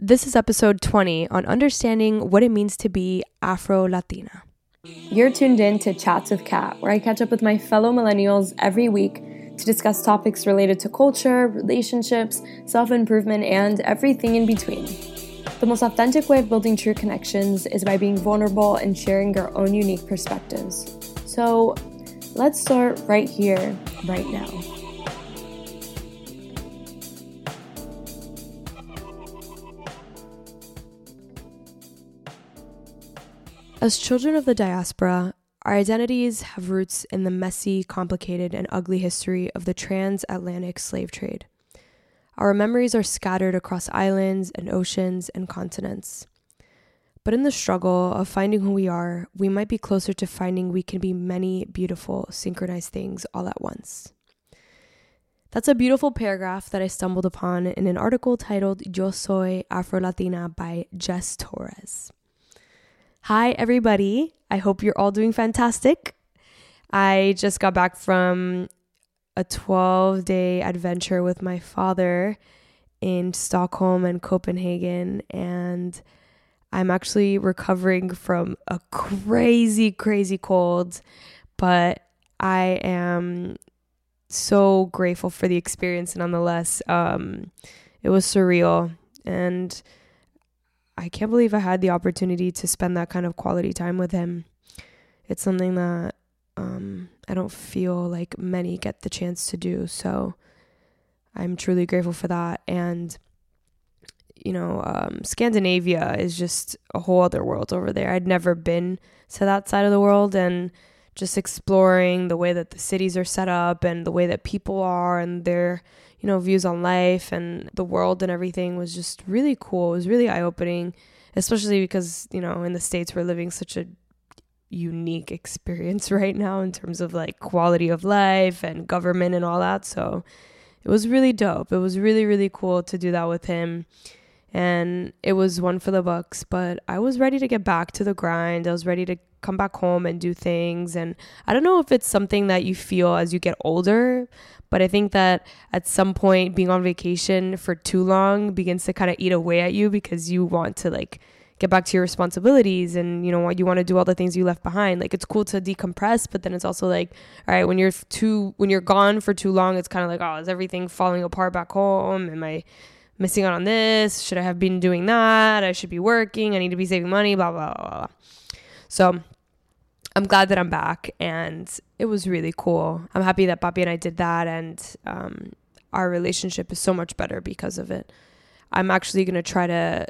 This is episode 20 on understanding what it means to be Afro Latina. You're tuned in to Chats with Kat, where I catch up with my fellow millennials every week to discuss topics related to culture, relationships, self improvement, and everything in between. The most authentic way of building true connections is by being vulnerable and sharing your own unique perspectives. So let's start right here, right now. As children of the diaspora, our identities have roots in the messy, complicated, and ugly history of the transatlantic slave trade. Our memories are scattered across islands and oceans and continents. But in the struggle of finding who we are, we might be closer to finding we can be many beautiful, synchronized things all at once. That's a beautiful paragraph that I stumbled upon in an article titled Yo Soy Afro Latina by Jess Torres. Hi, everybody. I hope you're all doing fantastic. I just got back from a 12 day adventure with my father in Stockholm and Copenhagen, and I'm actually recovering from a crazy, crazy cold, but I am so grateful for the experience nonetheless. Um, it was surreal and I can't believe I had the opportunity to spend that kind of quality time with him. It's something that um, I don't feel like many get the chance to do. So I'm truly grateful for that. And, you know, um, Scandinavia is just a whole other world over there. I'd never been to that side of the world. And just exploring the way that the cities are set up and the way that people are and their you know, views on life and the world and everything was just really cool. It was really eye opening, especially because, you know, in the States we're living such a unique experience right now in terms of like quality of life and government and all that. So it was really dope. It was really, really cool to do that with him. And it was one for the books, but I was ready to get back to the grind. I was ready to come back home and do things. And I don't know if it's something that you feel as you get older, but I think that at some point, being on vacation for too long begins to kind of eat away at you because you want to like get back to your responsibilities and you know what you want to do all the things you left behind. Like it's cool to decompress but then it's also like all right when you're too when you're gone for too long it's kind of like oh is everything falling apart back home? Am i missing out on this? Should i have been doing that? I should be working. I need to be saving money blah blah blah, blah. so I'm glad that I'm back and it was really cool. I'm happy that Papi and I did that and um, our relationship is so much better because of it. I'm actually going to try to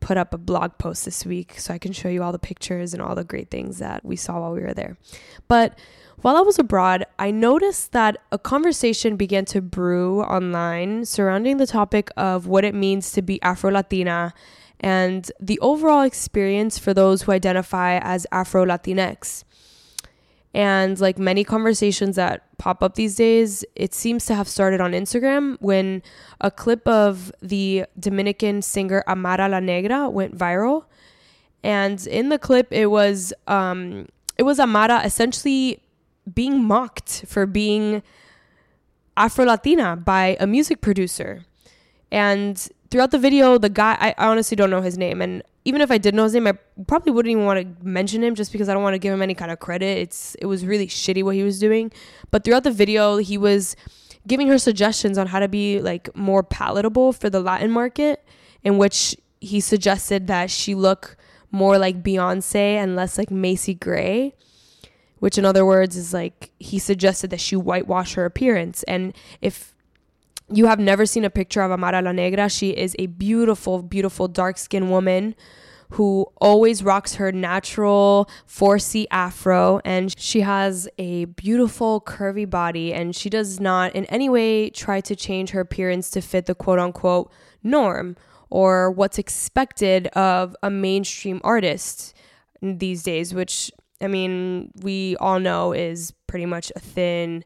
put up a blog post this week so I can show you all the pictures and all the great things that we saw while we were there. But while I was abroad, I noticed that a conversation began to brew online surrounding the topic of what it means to be Afro Latina and the overall experience for those who identify as Afro Latinx. And like many conversations that pop up these days, it seems to have started on Instagram when a clip of the Dominican singer Amara La Negra went viral. And in the clip, it was um, it was Amara essentially being mocked for being Afro Latina by a music producer. And throughout the video, the guy, I, honestly don't know his name. And even if I did know his name, I probably wouldn't even want to mention him just because I don't want to give him any kind of credit. It's it was really shitty what he was doing. But throughout the video, he was giving her suggestions on how to be like more palatable for the Latin market, in which he suggested that she look more like Beyonce and less like Macy Gray. Which, in other words, is like he suggested that she whitewash her appearance. And if you have never seen a picture of Amara La Negra. She is a beautiful, beautiful dark skinned woman who always rocks her natural 4C afro and she has a beautiful curvy body and she does not in any way try to change her appearance to fit the quote unquote norm or what's expected of a mainstream artist these days which I mean we all know is pretty much a thin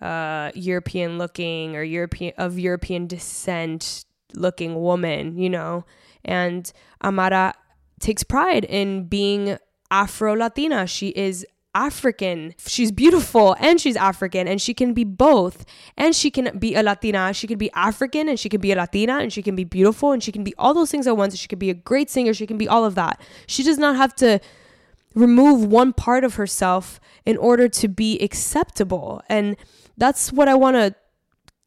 uh, European looking or European of European descent looking woman, you know. And Amara takes pride in being Afro Latina. She is African. She's beautiful and she's African and she can be both. And she can be a Latina. She can be African and she can be a Latina and she can be beautiful and she can be all those things at once. She can be a great singer. She can be all of that. She does not have to remove one part of herself in order to be acceptable. And that's what I want to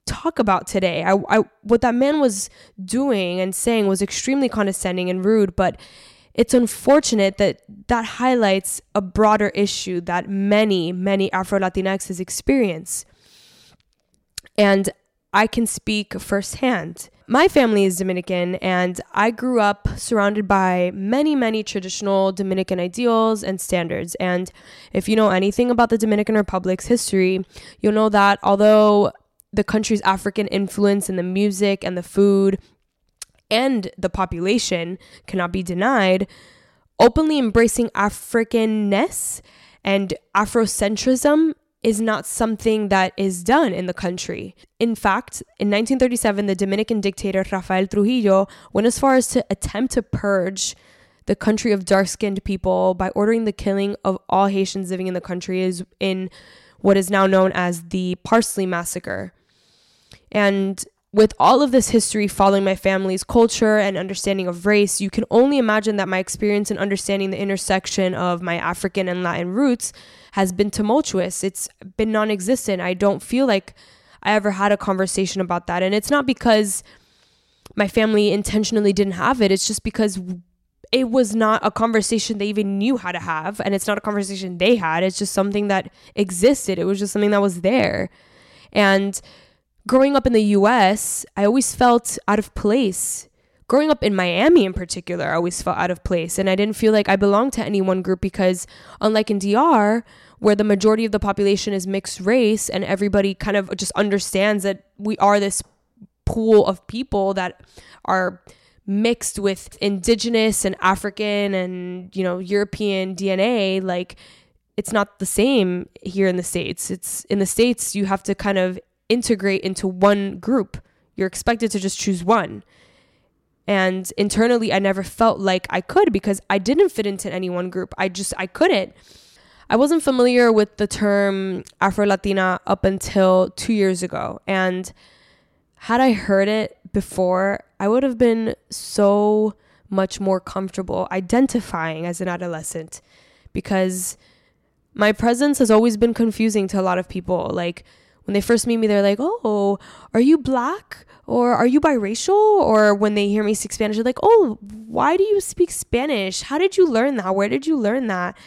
talk about today. I, I what that man was doing and saying was extremely condescending and rude, but it's unfortunate that that highlights a broader issue that many, many Afro Latinxes experience. And I can speak firsthand. My family is Dominican, and I grew up surrounded by many, many traditional Dominican ideals and standards. And if you know anything about the Dominican Republic's history, you'll know that although the country's African influence in the music and the food and the population cannot be denied, openly embracing Africanness and Afrocentrism is not something that is done in the country. In fact, in 1937, the Dominican dictator Rafael Trujillo went as far as to attempt to purge the country of dark skinned people by ordering the killing of all Haitians living in the country in what is now known as the Parsley Massacre. And with all of this history following my family's culture and understanding of race, you can only imagine that my experience in understanding the intersection of my African and Latin roots has been tumultuous. It's been non existent. I don't feel like I ever had a conversation about that. And it's not because my family intentionally didn't have it, it's just because it was not a conversation they even knew how to have. And it's not a conversation they had, it's just something that existed. It was just something that was there. And growing up in the US, I always felt out of place. Growing up in Miami in particular, I always felt out of place. And I didn't feel like I belonged to any one group because, unlike in DR, where the majority of the population is mixed race and everybody kind of just understands that we are this pool of people that are mixed with indigenous and African and, you know, European DNA, like it's not the same here in the States. It's in the States, you have to kind of integrate into one group. You're expected to just choose one. And internally, I never felt like I could because I didn't fit into any one group. I just, I couldn't. I wasn't familiar with the term Afro Latina up until two years ago. And had I heard it before, I would have been so much more comfortable identifying as an adolescent because my presence has always been confusing to a lot of people. Like, when they first meet me, they're like, "Oh, are you black?" or "Are you biracial?" Or when they hear me speak Spanish, they're like, "Oh, why do you speak Spanish? How did you learn that? Where did you learn that?"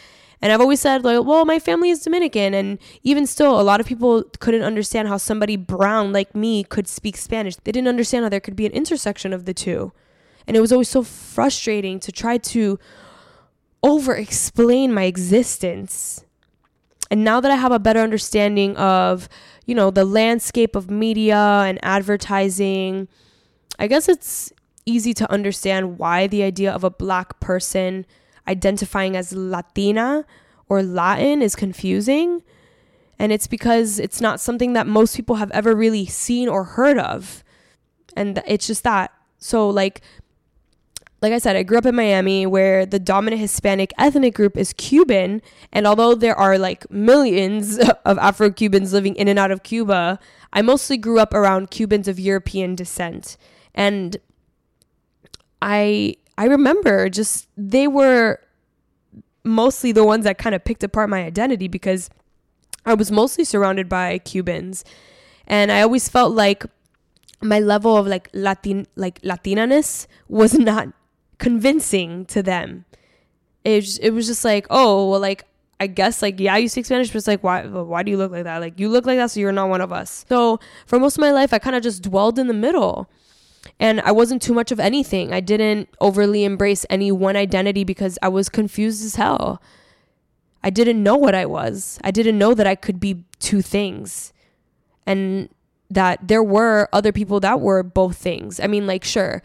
And I've always said, like, well, my family is Dominican. And even still, a lot of people couldn't understand how somebody brown like me could speak Spanish. They didn't understand how there could be an intersection of the two. And it was always so frustrating to try to over explain my existence. And now that I have a better understanding of you know, the landscape of media and advertising, I guess it's easy to understand why the idea of a black person identifying as Latina or Latin is confusing. And it's because it's not something that most people have ever really seen or heard of. And it's just that. So, like, like I said, I grew up in Miami where the dominant Hispanic ethnic group is Cuban. And although there are like millions of Afro Cubans living in and out of Cuba, I mostly grew up around Cubans of European descent. And I I remember just they were mostly the ones that kind of picked apart my identity because I was mostly surrounded by Cubans. And I always felt like my level of like Latin like Latinaness was not convincing to them. It was, it was just like, oh, well, like, I guess, like, yeah, you speak Spanish, but it's like, why, why do you look like that? Like, you look like that, so you're not one of us. So for most of my life, I kind of just dwelled in the middle. And I wasn't too much of anything. I didn't overly embrace any one identity because I was confused as hell. I didn't know what I was. I didn't know that I could be two things. And that there were other people that were both things. I mean, like, sure,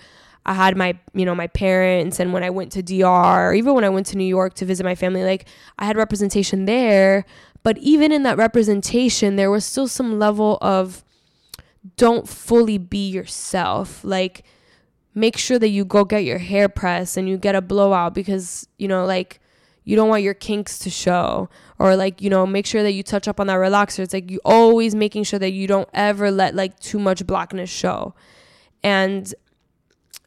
I had my, you know, my parents and when I went to DR, or even when I went to New York to visit my family, like I had representation there. But even in that representation, there was still some level of don't fully be yourself. Like, make sure that you go get your hair pressed and you get a blowout because, you know, like you don't want your kinks to show or like you know make sure that you touch up on that relaxer it's like you always making sure that you don't ever let like too much blackness show and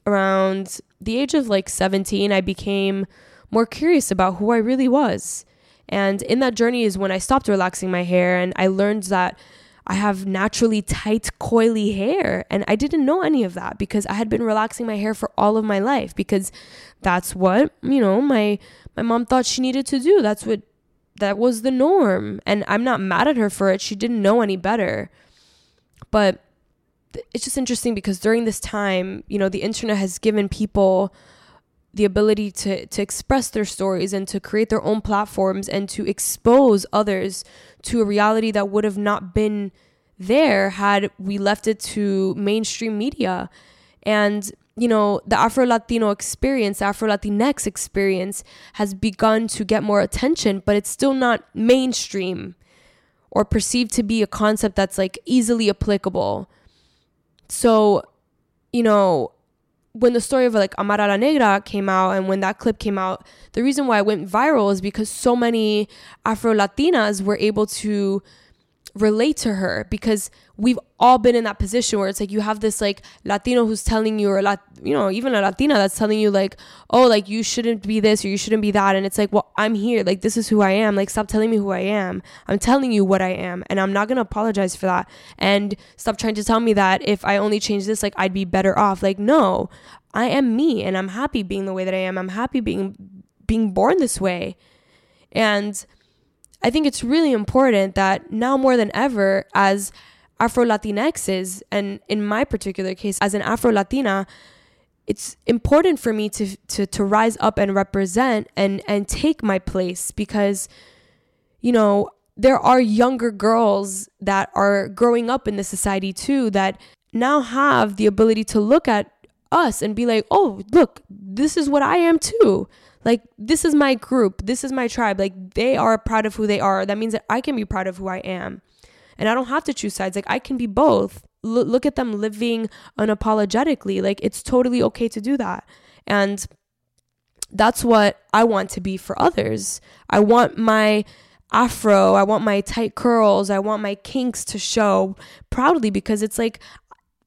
around the age of like 17 i became more curious about who i really was and in that journey is when i stopped relaxing my hair and i learned that I have naturally tight, coily hair. And I didn't know any of that because I had been relaxing my hair for all of my life because that's what, you know, my my mom thought she needed to do. That's what that was the norm. And I'm not mad at her for it. She didn't know any better. But it's just interesting because during this time, you know, the internet has given people the ability to to express their stories and to create their own platforms and to expose others to a reality that would have not been there had we left it to mainstream media. And you know the afro latino experience afro latinx experience has begun to get more attention but it's still not mainstream or perceived to be a concept that's like easily applicable so you know when the story of like Amara la Negra came out and when that clip came out, the reason why it went viral is because so many Afro Latinas were able to relate to her because we've all been in that position where it's like you have this like Latino who's telling you or Lat- you know even a Latina that's telling you like oh like you shouldn't be this or you shouldn't be that. And it's like well I'm here. Like this is who I am. Like stop telling me who I am. I'm telling you what I am and I'm not going to apologize for that. And stop trying to tell me that if I only change this like I'd be better off. Like no. I am me and I'm happy being the way that I am. I'm happy being being born this way. And I think it's really important that now more than ever, as Afro Latinxes, and in my particular case, as an Afro Latina, it's important for me to, to to rise up and represent and and take my place because, you know, there are younger girls that are growing up in the society too that now have the ability to look at us and be like, oh, look, this is what I am too. Like, this is my group. This is my tribe. Like, they are proud of who they are. That means that I can be proud of who I am. And I don't have to choose sides. Like, I can be both. L- look at them living unapologetically. Like, it's totally okay to do that. And that's what I want to be for others. I want my afro, I want my tight curls, I want my kinks to show proudly because it's like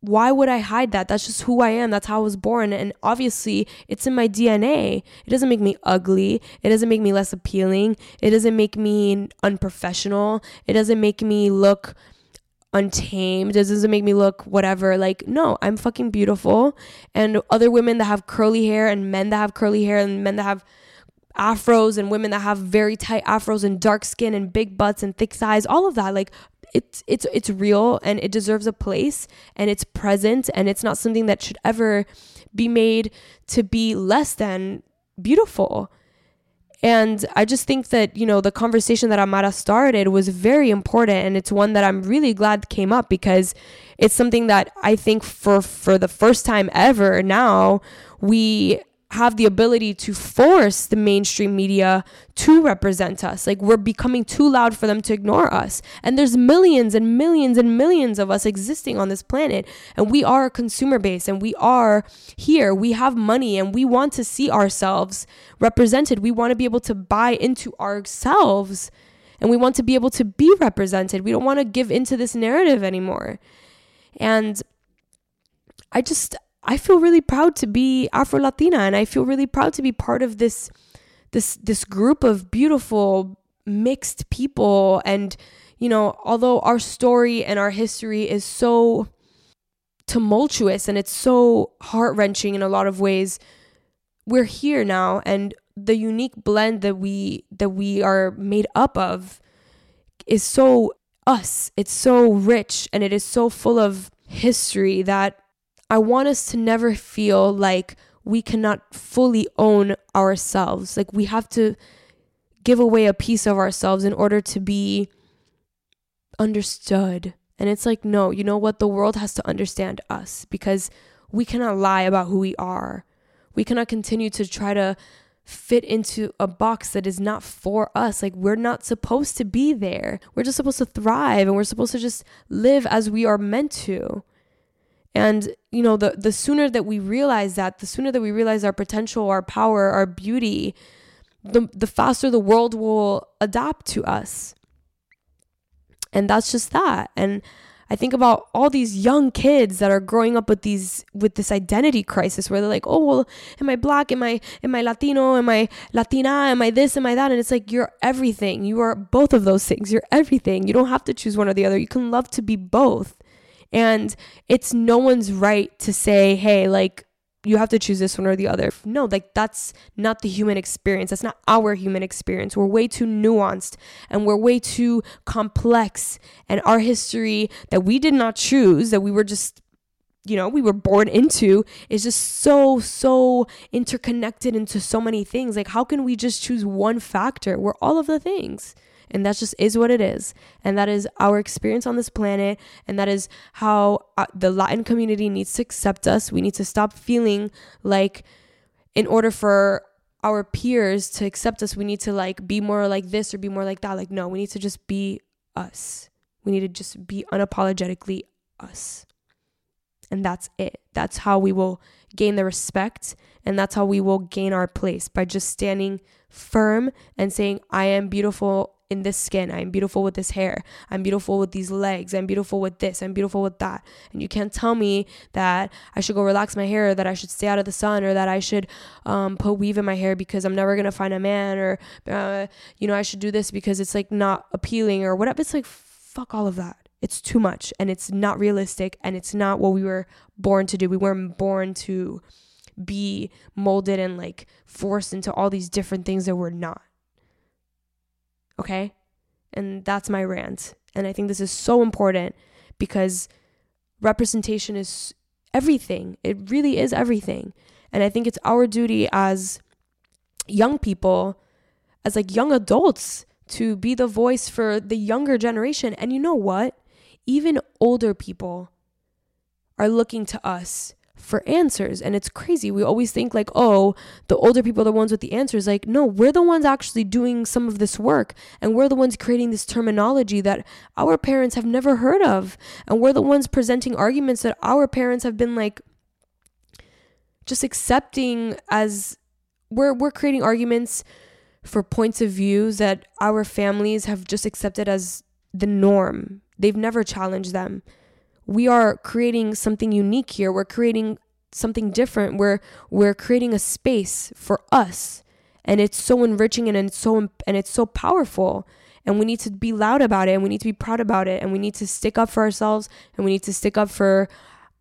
why would I hide that? That's just who I am. That's how I was born. And obviously, it's in my DNA. It doesn't make me ugly. It doesn't make me less appealing. It doesn't make me unprofessional. It doesn't make me look untamed. It doesn't make me look whatever. Like, no, I'm fucking beautiful. And other women that have curly hair and men that have curly hair and men that have afros and women that have very tight afros and dark skin and big butts and thick thighs, all of that. Like, it's it's it's real and it deserves a place and it's present and it's not something that should ever be made to be less than beautiful. And I just think that, you know, the conversation that Amara started was very important and it's one that I'm really glad came up because it's something that I think for for the first time ever now we have the ability to force the mainstream media to represent us. Like we're becoming too loud for them to ignore us. And there's millions and millions and millions of us existing on this planet. And we are a consumer base and we are here. We have money and we want to see ourselves represented. We want to be able to buy into ourselves and we want to be able to be represented. We don't want to give into this narrative anymore. And I just I feel really proud to be Afro Latina and I feel really proud to be part of this this this group of beautiful mixed people. And you know although our story and our history is so tumultuous and it's so heart-wrenching in a lot of ways we're here now and the unique blend that we that we are made up of is so us. It's so rich and it is so full of history that I want us to never feel like we cannot fully own ourselves. Like we have to give away a piece of ourselves in order to be understood. And it's like, no, you know what? The world has to understand us because we cannot lie about who we are. We cannot continue to try to fit into a box that is not for us. Like, we're not supposed to be there. We're just supposed to thrive and we're supposed to just live as we are meant to. And you know, the the sooner that we realize that, the sooner that we realize our potential, our power, our beauty, the, the faster the world will adapt to us. And that's just that. And I think about all these young kids that are growing up with these with this identity crisis where they're like, "Oh, well, am I black? Am I am I Latino? Am I Latina? Am I this? Am I that?" And it's like you're everything. You are both of those things. You're everything. You don't have to choose one or the other. You can love to be both. And it's no one's right to say, "Hey, like you have to choose this one or the other. No, like that's not the human experience. That's not our human experience. We're way too nuanced and we're way too complex. And our history that we did not choose, that we were just, you know, we were born into, is just so, so interconnected into so many things. Like, how can we just choose one factor? We're all of the things and that just is what it is. And that is our experience on this planet. And that is how uh, the latin community needs to accept us. We need to stop feeling like in order for our peers to accept us we need to like be more like this or be more like that. Like no we need to just be us. We need to just be unapologetically us. And that's it. That's how we will gain the respect. And that's how we will gain our place by just standing firm and saying i am beautiful in this skin. I'm beautiful with this hair. I'm beautiful with these legs. I'm beautiful with this. I'm beautiful with that. And you can't tell me that I should go relax my hair, or that I should stay out of the sun, or that I should um, put weave in my hair because I'm never gonna find a man, or uh, you know I should do this because it's like not appealing, or whatever. It's like fuck all of that. It's too much, and it's not realistic, and it's not what we were born to do. We weren't born to be molded and like forced into all these different things that we're not. Okay? And that's my rant. And I think this is so important because representation is everything. It really is everything. And I think it's our duty as young people, as like young adults, to be the voice for the younger generation. And you know what? Even older people are looking to us for answers. And it's crazy. We always think like, oh, the older people are the ones with the answers. Like, no, we're the ones actually doing some of this work. And we're the ones creating this terminology that our parents have never heard of. And we're the ones presenting arguments that our parents have been like just accepting as we're we're creating arguments for points of views that our families have just accepted as the norm. They've never challenged them we are creating something unique here. We're creating something different. We're we're creating a space for us, and it's so enriching and it's so and it's so powerful. And we need to be loud about it, and we need to be proud about it, and we need to stick up for ourselves, and we need to stick up for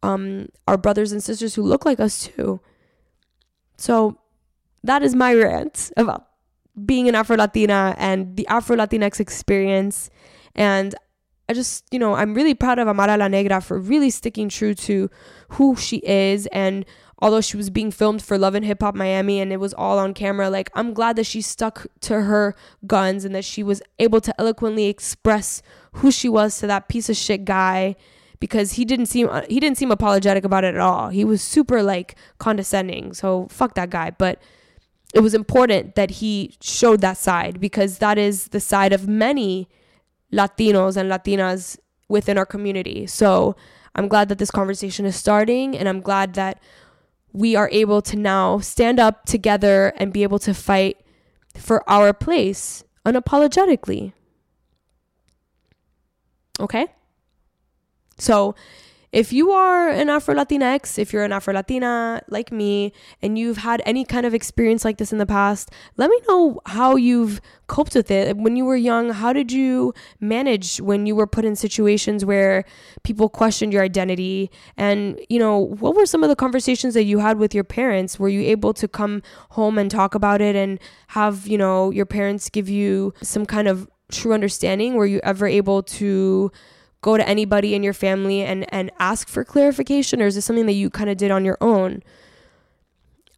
um, our brothers and sisters who look like us too. So that is my rant about being an Afro Latina and the Afro Latinx experience. And I just, you know, I'm really proud of Amara La Negra for really sticking true to who she is. And although she was being filmed for Love and Hip Hop Miami and it was all on camera, like, I'm glad that she stuck to her guns and that she was able to eloquently express who she was to that piece of shit guy because he didn't seem uh, he didn't seem apologetic about it at all. He was super like condescending. So fuck that guy, but it was important that he showed that side because that is the side of many Latinos and Latinas within our community. So I'm glad that this conversation is starting, and I'm glad that we are able to now stand up together and be able to fight for our place unapologetically. Okay? So if you are an Afro Latinx, if you're an Afro Latina like me, and you've had any kind of experience like this in the past, let me know how you've coped with it. When you were young, how did you manage when you were put in situations where people questioned your identity? And, you know, what were some of the conversations that you had with your parents? Were you able to come home and talk about it and have, you know, your parents give you some kind of true understanding? Were you ever able to go to anybody in your family and and ask for clarification or is this something that you kind of did on your own?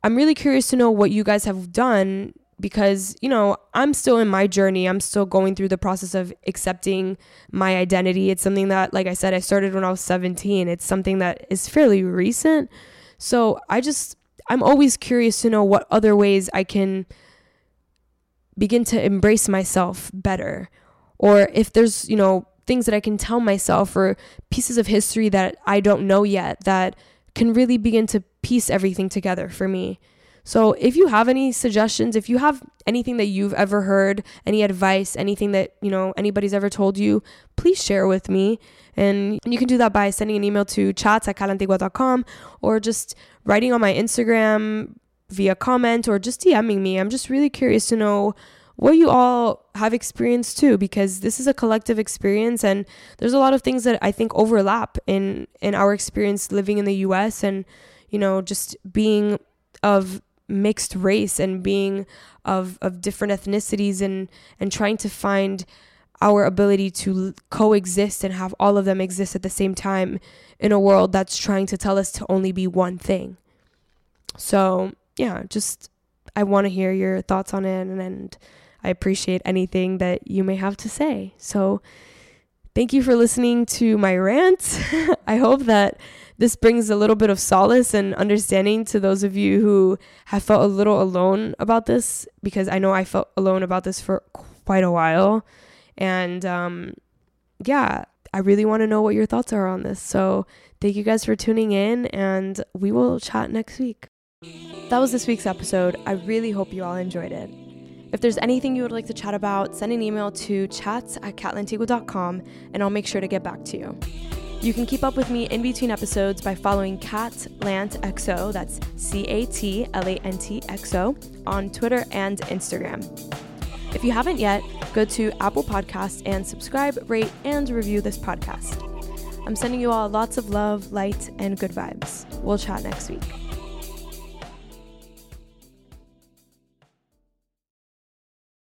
I'm really curious to know what you guys have done because you know i'm still in my journey. I'm still going through the process of accepting my identity. It's something that like i said i started when i was 17 it's something that is fairly recent. So i just i'm always curious to know what other ways i can begin to embrace myself better. Or if there's you know things that I can tell myself or pieces of history that I don't know yet that can really begin to piece everything together for me. So if you have any suggestions, if you have anything that you've ever heard, any advice, anything that, you know, anybody's ever told you, please share with me. And you can do that by sending an email to chats at catlantigua.com or just writing on my Instagram via comment or just DMing me. I'm just really curious to know what you all have experienced too because this is a collective experience and there's a lot of things that I think overlap in in our experience living in the US and you know just being of mixed race and being of of different ethnicities and and trying to find our ability to coexist and have all of them exist at the same time in a world that's trying to tell us to only be one thing. So, yeah, just I want to hear your thoughts on it and, and I appreciate anything that you may have to say. So, thank you for listening to my rant. I hope that this brings a little bit of solace and understanding to those of you who have felt a little alone about this, because I know I felt alone about this for quite a while. And um, yeah, I really want to know what your thoughts are on this. So, thank you guys for tuning in, and we will chat next week. That was this week's episode. I really hope you all enjoyed it. If there's anything you would like to chat about, send an email to chats at catlantigua.com and I'll make sure to get back to you. You can keep up with me in between episodes by following Cat Lant XO, that's C A T L A N T X O, on Twitter and Instagram. If you haven't yet, go to Apple Podcasts and subscribe, rate, and review this podcast. I'm sending you all lots of love, light, and good vibes. We'll chat next week.